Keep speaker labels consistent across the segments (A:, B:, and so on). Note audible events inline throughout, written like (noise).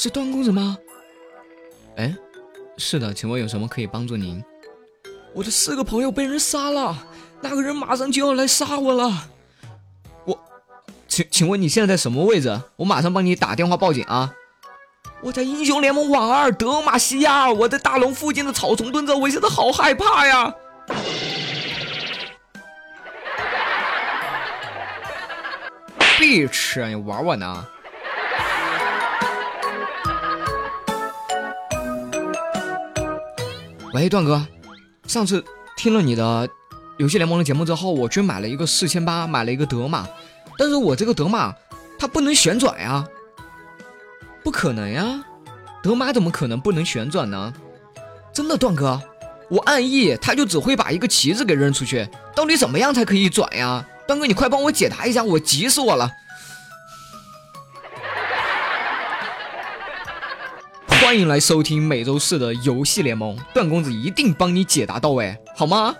A: 是段公子吗？哎，是的，请问有什么可以帮助您？我的四个朋友被人杀了，那个人马上就要来杀我了。我，请请问你现在在什么位置？我马上帮你打电话报警啊！我在英雄联盟网二德玛西亚，我在大龙附近的草丛蹲着，我现在好害怕呀！！bitch，，你玩我呢？喂，段哥，上次听了你的游戏联盟的节目之后，我去买了一个四千八，买了一个德玛，但是我这个德玛它不能旋转呀。不可能呀，德玛怎么可能不能旋转呢？真的，段哥，我按 E，他就只会把一个旗子给扔出去。到底怎么样才可以转呀？段哥，你快帮我解答一下，我急死我了。欢迎来收听每周四的游戏联盟，段公子一定帮你解答到位，好吗？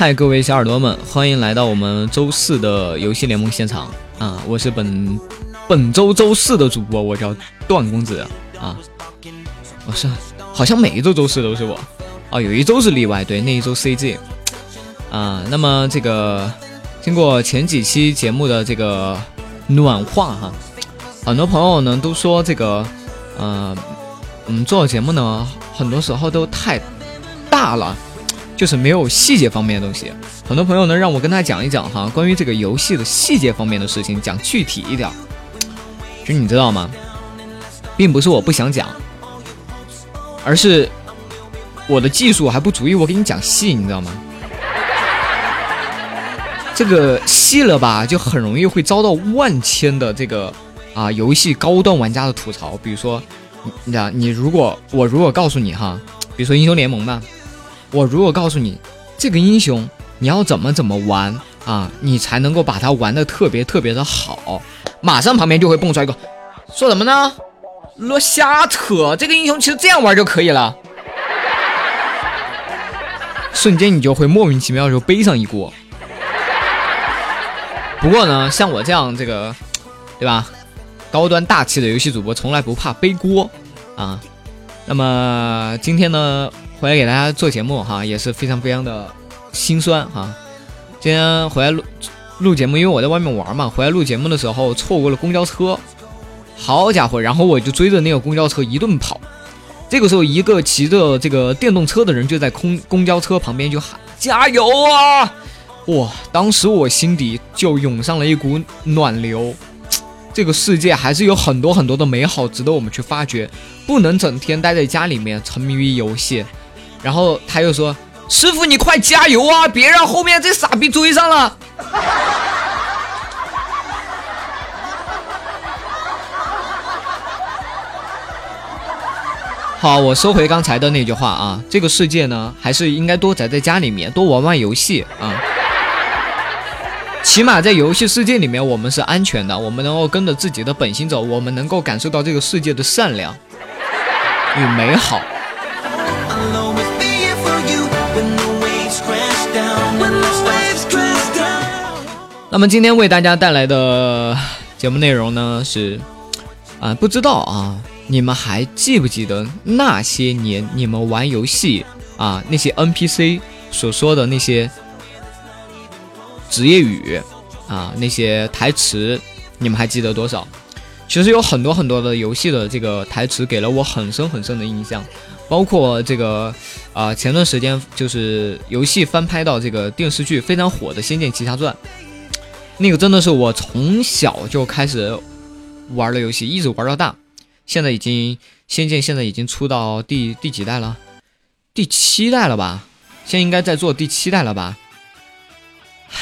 A: 嗨，各位小耳朵们，欢迎来到我们周四的游戏联盟现场啊！我是本本周周四的主播，我叫段公子啊。我是好像每一周周四都是我哦，有一周是例外，对，那一周 CG 啊。那么这个经过前几期节目的这个暖化哈，很多朋友呢都说这个呃，我们做节目呢，很多时候都太大了。就是没有细节方面的东西，很多朋友呢让我跟他讲一讲哈，关于这个游戏的细节方面的事情，讲具体一点。其实你知道吗，并不是我不想讲，而是我的技术还不足以我给你讲细，你知道吗？这个细了吧，就很容易会遭到万千的这个啊游戏高端玩家的吐槽。比如说，你讲你如果我如果告诉你哈，比如说英雄联盟嘛。我如果告诉你这个英雄你要怎么怎么玩啊，你才能够把它玩的特别特别的好，马上旁边就会蹦出来一个，说什么呢？乱瞎扯！这个英雄其实这样玩就可以了，瞬间你就会莫名其妙就背上一锅。不过呢，像我这样这个，对吧？高端大气的游戏主播从来不怕背锅啊。那么今天呢？回来给大家做节目哈，也是非常非常的心酸哈。今天回来录录节目，因为我在外面玩嘛，回来录节目的时候错过了公交车，好家伙，然后我就追着那个公交车一顿跑。这个时候，一个骑着这个电动车的人就在空公交车旁边就喊加油啊！哇，当时我心底就涌上了一股暖流。这个世界还是有很多很多的美好值得我们去发掘，不能整天待在家里面沉迷于游戏。然后他又说：“师傅，你快加油啊，别让后面这傻逼追上了。(laughs) ”好，我收回刚才的那句话啊，这个世界呢，还是应该多宅在家里面，多玩玩游戏啊。起码在游戏世界里面，我们是安全的，我们能够跟着自己的本心走，我们能够感受到这个世界的善良与美好。那么今天为大家带来的节目内容呢是，啊，不知道啊，你们还记不记得那些年你们玩游戏啊那些 NPC 所说的那些职业语啊那些台词，你们还记得多少？其实有很多很多的游戏的这个台词给了我很深很深的印象，包括这个啊前段时间就是游戏翻拍到这个电视剧非常火的《仙剑奇侠传》。那个真的是我从小就开始玩的游戏，一直玩到大。现在已经《仙剑》现在已经出到第第几代了？第七代了吧？现在应该在做第七代了吧？唉，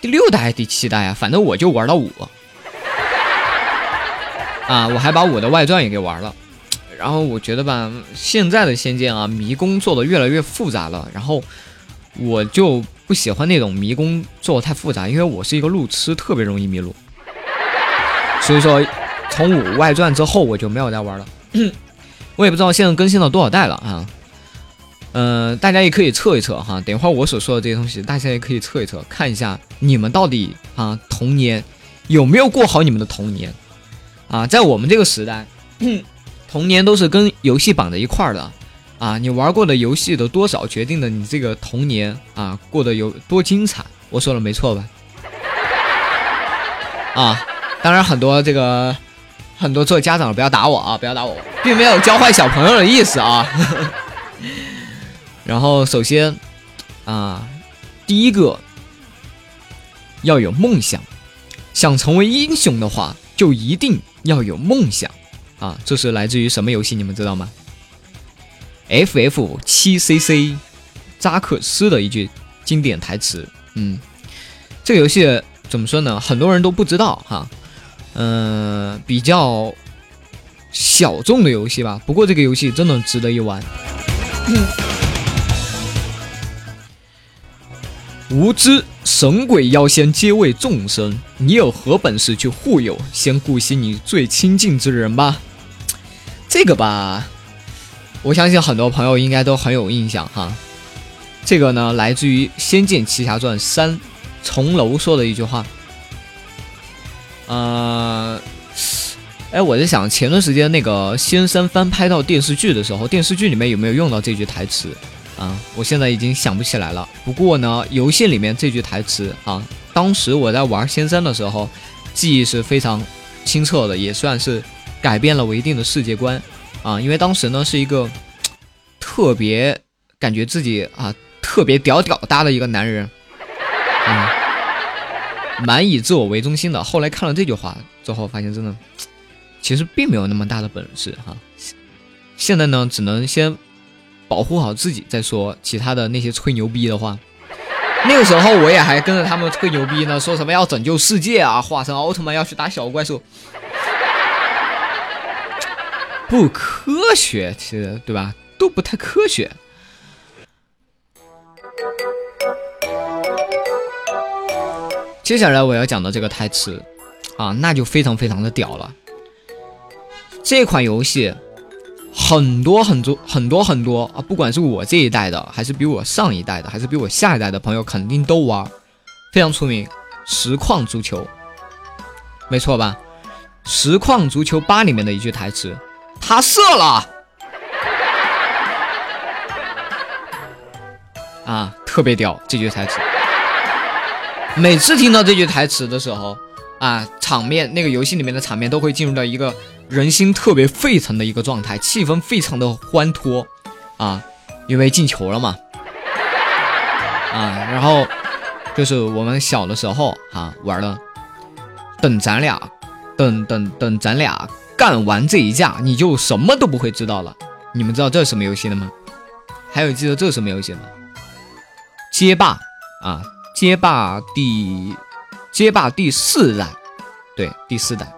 A: 第六代还是、第七代啊，反正我就玩到五。啊，我还把我的外传也给玩了。然后我觉得吧，现在的《仙剑》啊，迷宫做的越来越复杂了。然后我就。不喜欢那种迷宫做的太复杂，因为我是一个路痴，特别容易迷路。所以说，从五外传之后我就没有再玩了。(clears throat) 我也不知道现在更新到多少代了啊。嗯，大家也可以测一测哈。等一会儿我所说的这些东西，大家也可以测一测，看一下你们到底啊童年有没有过好你们的童年啊。在我们这个时代，(clears throat) 童年都是跟游戏绑在一块儿的啊。你玩过的游戏的多少，决定了你这个童年啊过得有多精彩。我说的没错吧？啊，当然很多这个很多做家长的不要打我啊，不要打我，并没有教坏小朋友的意思啊。(laughs) 然后，首先，啊，第一个要有梦想，想成为英雄的话，就一定要有梦想，啊，这是来自于什么游戏？你们知道吗？FF 七 CC 扎克斯的一句经典台词。嗯，这个游戏怎么说呢？很多人都不知道哈，嗯，比较小众的游戏吧。不过这个游戏真的值得一玩。无知神鬼妖仙皆为众生，你有何本事去护佑？先顾惜你最亲近之人吧。这个吧，我相信很多朋友应该都很有印象哈。这个呢，来自于《仙剑奇侠传三》重楼说的一句话。呃，哎，我在想，前段时间那个《仙三》翻拍到电视剧的时候，电视剧里面有没有用到这句台词？啊，我现在已经想不起来了。不过呢，游戏里面这句台词啊，当时我在玩仙三的时候，记忆是非常清澈的，也算是改变了我一定的世界观啊。因为当时呢是一个特别感觉自己啊特别屌屌搭的一个男人，啊，蛮以自我为中心的。后来看了这句话之后，发现真的其实并没有那么大的本事哈。现在呢，只能先。保护好自己再说，其他的那些吹牛逼的话，那个时候我也还跟着他们吹牛逼呢，说什么要拯救世界啊，化身奥特曼要去打小怪兽，不科学，其实对吧？都不太科学。接下来我要讲的这个台词啊，那就非常非常的屌了。这款游戏。很多很多很多很多啊！不管是我这一代的，还是比我上一代的，还是比我下一代的朋友，肯定都玩，非常出名。实况足球，没错吧？实况足球八里面的一句台词：“他射了。”啊，特别屌！这句台词，每次听到这句台词的时候，啊，场面那个游戏里面的场面都会进入到一个。人心特别沸腾的一个状态，气氛非常的欢脱啊，因为进球了嘛啊，然后就是我们小的时候啊玩的，等咱俩，等等等咱俩干完这一架，你就什么都不会知道了。你们知道这是什么游戏的吗？还有记得这是什么游戏吗？街霸啊，街霸第街霸第四代，对，第四代。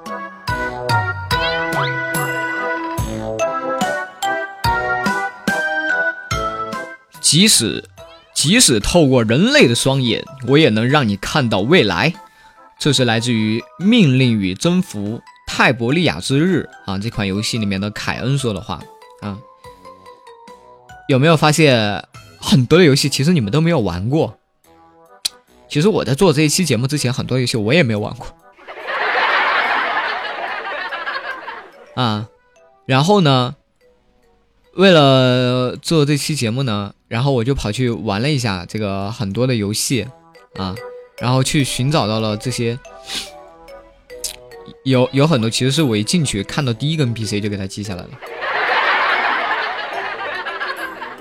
A: 即使，即使透过人类的双眼，我也能让你看到未来。这是来自于《命令与征服：泰伯利亚之日》啊这款游戏里面的凯恩说的话啊。有没有发现很多的游戏其实你们都没有玩过？其实我在做这一期节目之前，很多游戏我也没有玩过啊。然后呢？为了做这期节目呢，然后我就跑去玩了一下这个很多的游戏啊，然后去寻找到了这些，有有很多其实是我一进去看到第一个 NPC 就给他记下来了。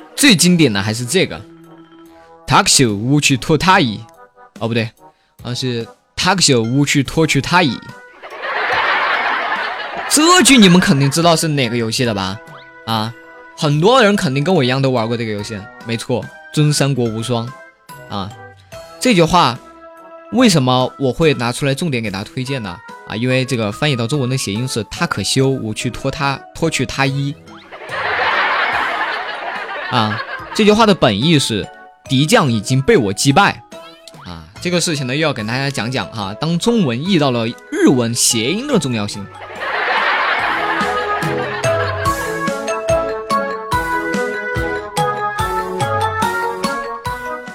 A: (laughs) 最经典的还是这个 t a x i 乌去托他伊，哦不对，啊是 t a x i 乌去托去他伊。这句你们肯定知道是哪个游戏的吧？啊？很多人肯定跟我一样都玩过这个游戏，没错，真三国无双啊！这句话为什么我会拿出来重点给大家推荐呢？啊，因为这个翻译到中文的谐音是“他可修，我去脱他，脱去他衣”。啊，这句话的本意是敌将已经被我击败。啊，这个事情呢，又要给大家讲讲哈，当中文译到了日文谐音的重要性。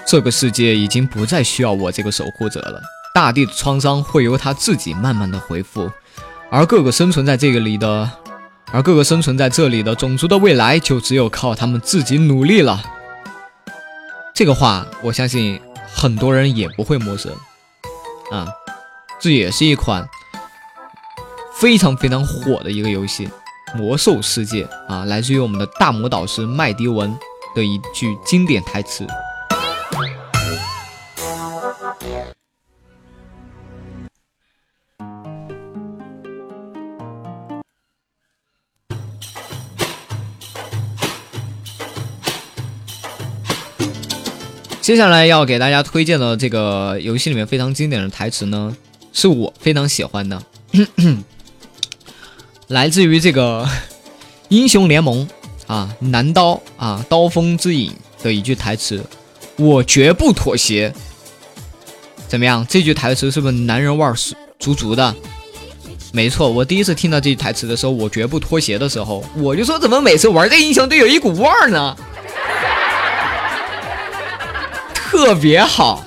A: 这个世界已经不再需要我这个守护者了，大地的创伤会由他自己慢慢的恢复，而各个生存在这个里的，而各个生存在这里的种族的未来，就只有靠他们自己努力了。这个话，我相信很多人也不会陌生，啊，这也是一款非常非常火的一个游戏《魔兽世界》啊，来自于我们的大魔导师麦迪文的一句经典台词。接下来要给大家推荐的这个游戏里面非常经典的台词呢，是我非常喜欢的，(coughs) 来自于这个 (laughs) 英雄联盟啊，男刀啊，刀锋之影的一句台词：“我绝不妥协。”怎么样？这句台词是不是男人味儿足足的？没错，我第一次听到这句台词的时候，“我绝不妥协”的时候，我就说，怎么每次玩这英雄都有一股味儿呢？特别好，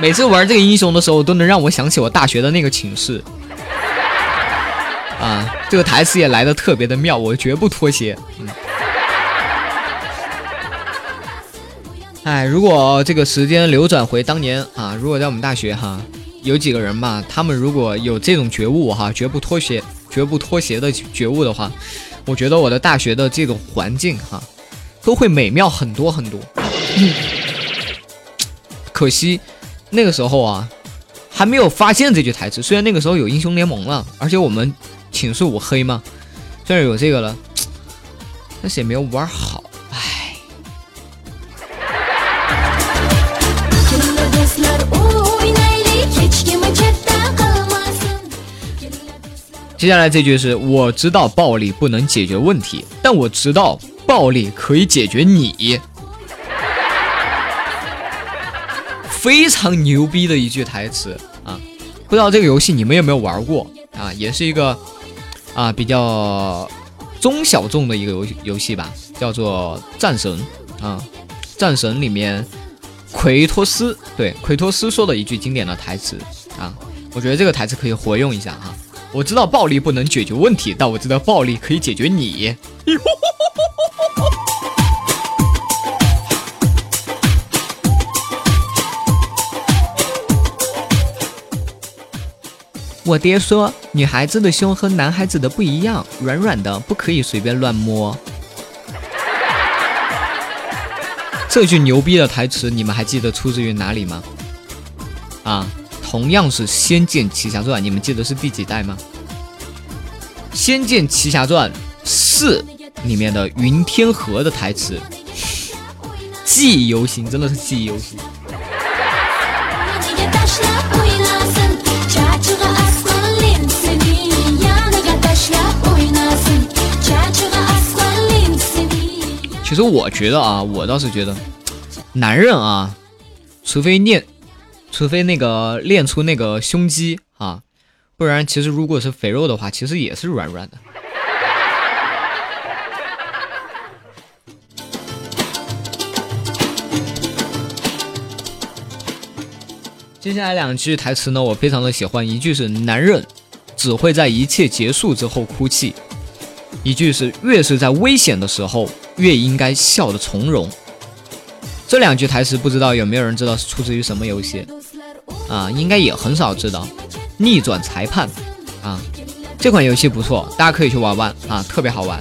A: 每次玩这个英雄的时候，都能让我想起我大学的那个寝室。啊，这个台词也来的特别的妙，我绝不妥协。嗯。哎，如果这个时间流转回当年啊，如果在我们大学哈，有几个人吧，他们如果有这种觉悟哈，绝不脱鞋、绝不脱鞋的觉悟的话，我觉得我的大学的这种环境哈。都会美妙很多很多，可惜那个时候啊，还没有发现这句台词。虽然那个时候有英雄联盟了，而且我们寝室五黑嘛，虽然有这个了，(tsk) 但是也没有玩好，唉。接下来这句是我知道暴力不能解决问题，但我知道。暴力可以解决你，非常牛逼的一句台词啊！不知道这个游戏你们有没有玩过啊？也是一个啊比较中小众的一个游游戏吧，叫做战神啊。战神里面奎托斯对奎托斯说的一句经典的台词啊，我觉得这个台词可以活用一下哈。我知道暴力不能解决问题，但我知道暴力可以解决你。(laughs) (laughs) 我爹说，女孩子的胸和男孩子的不一样，软软的，不可以随便乱摸。(laughs) 这句牛逼的台词，你们还记得出自于哪里吗？啊，同样是《仙剑奇侠传》，你们记得是第几代吗？《仙剑奇侠传四》里面的云天河的台词，记忆犹新，真的是记忆犹新。其实我觉得啊，我倒是觉得，男人啊，除非练，除非那个练出那个胸肌啊，不然其实如果是肥肉的话，其实也是软软的。接下来两句台词呢，我非常的喜欢，一句是“男人只会在一切结束之后哭泣”，一句是“越是在危险的时候”。越应该笑得从容。这两句台词不知道有没有人知道是出自于什么游戏啊？应该也很少知道。逆转裁判啊，这款游戏不错，大家可以去玩玩啊，特别好玩。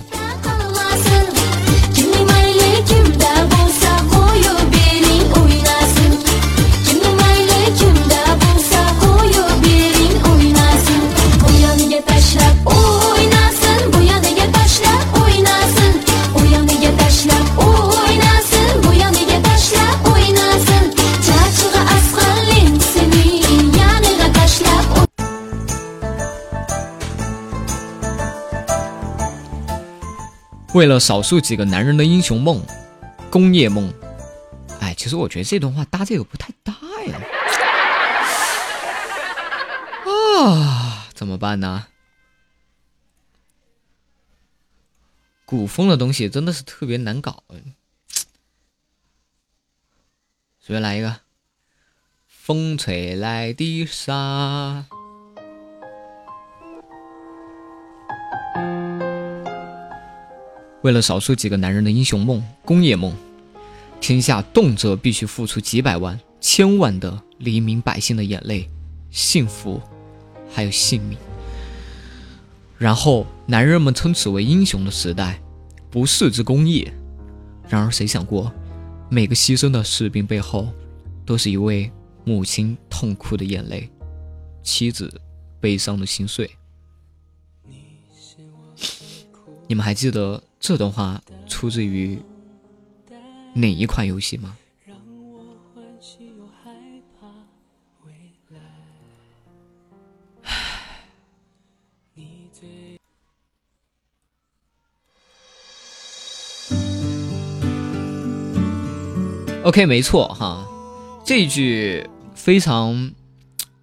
A: 为了少数几个男人的英雄梦，工业梦。哎，其实我觉得这段话搭这个不太搭呀。(laughs) 啊，怎么办呢？古风的东西真的是特别难搞。随便来一个，风吹来的沙。为了少数几个男人的英雄梦、工业梦，天下动辄必须付出几百万、千万的黎民百姓的眼泪、幸福，还有性命。然后，男人们称此为英雄的时代，不世之功业。然而，谁想过，每个牺牲的士兵背后，都是一位母亲痛哭的眼泪，妻子悲伤的心碎。你们还记得？这段话出自于哪一款游戏吗？(sighs) OK，没错哈，这一句非常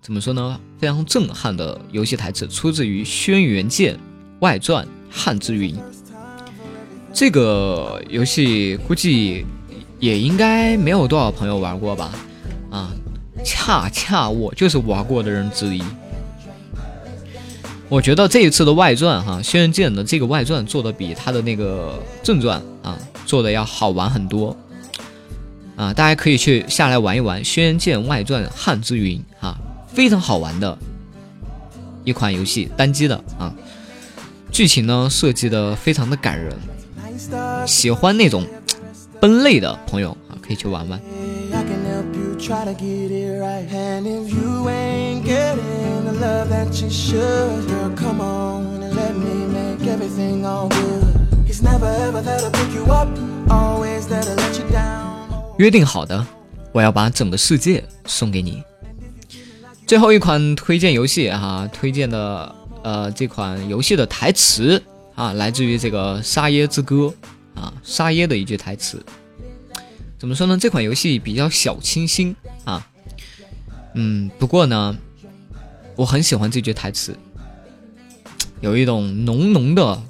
A: 怎么说呢？非常震撼的游戏台词，出自于《轩辕剑外传：汉之云》。这个游戏估计也应该没有多少朋友玩过吧？啊，恰恰我就是玩过的人之一。我觉得这一次的外传哈，轩辕剑的这个外传做的比他的那个正传啊做的要好玩很多。啊，大家可以去下来玩一玩《轩辕剑外传：汉之云》啊，非常好玩的一款游戏，单机的啊，剧情呢设计的非常的感人。喜欢那种 (tsk) 奔类的朋友啊，可以去玩玩。约定好的，我要把整个世界送给你。最后一款推荐游戏哈，推荐的呃这款游戏的台词。啊，来自于这个《沙耶之歌》啊，沙耶的一句台词，怎么说呢？这款游戏比较小清新啊，嗯，不过呢，我很喜欢这句台词，有一种浓浓的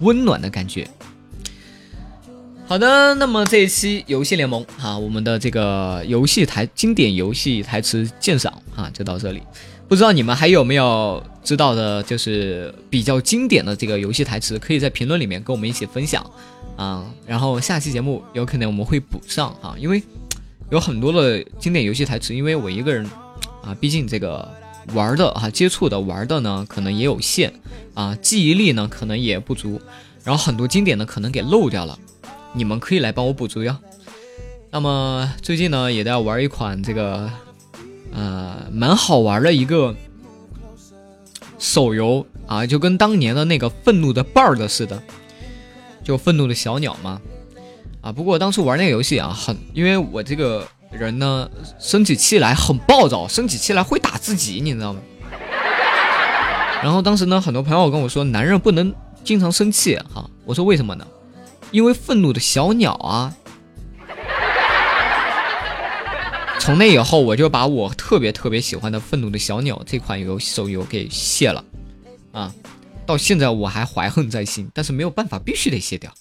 A: 温暖的感觉。好的，那么这一期游戏联盟啊，我们的这个游戏台经典游戏台词鉴赏啊，就到这里。不知道你们还有没有知道的，就是比较经典的这个游戏台词，可以在评论里面跟我们一起分享啊。然后下期节目有可能我们会补上啊，因为有很多的经典游戏台词，因为我一个人啊，毕竟这个玩的啊，接触的玩的呢，可能也有限啊，记忆力呢可能也不足，然后很多经典的可能给漏掉了，你们可以来帮我补足呀。那么最近呢，也在玩一款这个。呃，蛮好玩的一个手游啊，就跟当年的那个愤怒的 bird 似的，就愤怒的小鸟嘛。啊，不过当初玩那个游戏啊，很因为我这个人呢，生起气来很暴躁，生起气来会打自己，你知道吗？(laughs) 然后当时呢，很多朋友跟我说，男人不能经常生气哈。我说为什么呢？因为愤怒的小鸟啊。从那以后，我就把我特别特别喜欢的《愤怒的小鸟》这款游戏手游给卸了，啊，到现在我还怀恨在心，但是没有办法，必须得卸掉。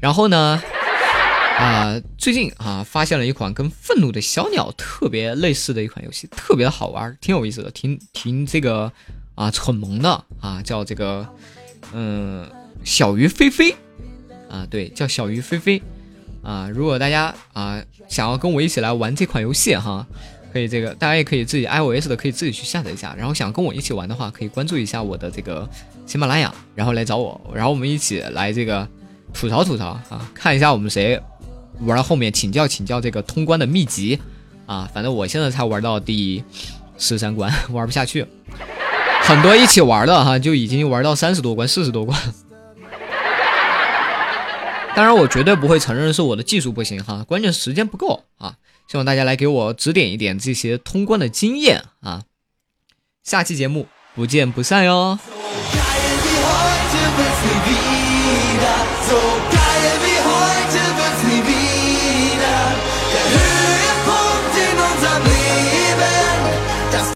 A: 然后呢，啊，最近啊，发现了一款跟《愤怒的小鸟》特别类似的一款游戏，特别好玩，挺有意思的，挺挺这个啊，蠢萌的啊，叫这个嗯，小鱼飞飞啊，对，叫小鱼飞飞。啊，如果大家啊想要跟我一起来玩这款游戏哈，可以这个大家也可以自己 iOS 的可以自己去下载一下，然后想跟我一起玩的话，可以关注一下我的这个喜马拉雅，然后来找我，然后我们一起来这个吐槽吐槽啊，看一下我们谁玩到后面请教请教这个通关的秘籍啊，反正我现在才玩到第十三关，(laughs) 玩不下去，很多一起玩的哈就已经玩到三十多关、四十多关。当然，我绝对不会承认是我的技术不行哈，关键时间不够啊！希望大家来给我指点一点这些通关的经验啊！下期节目不见不散哟！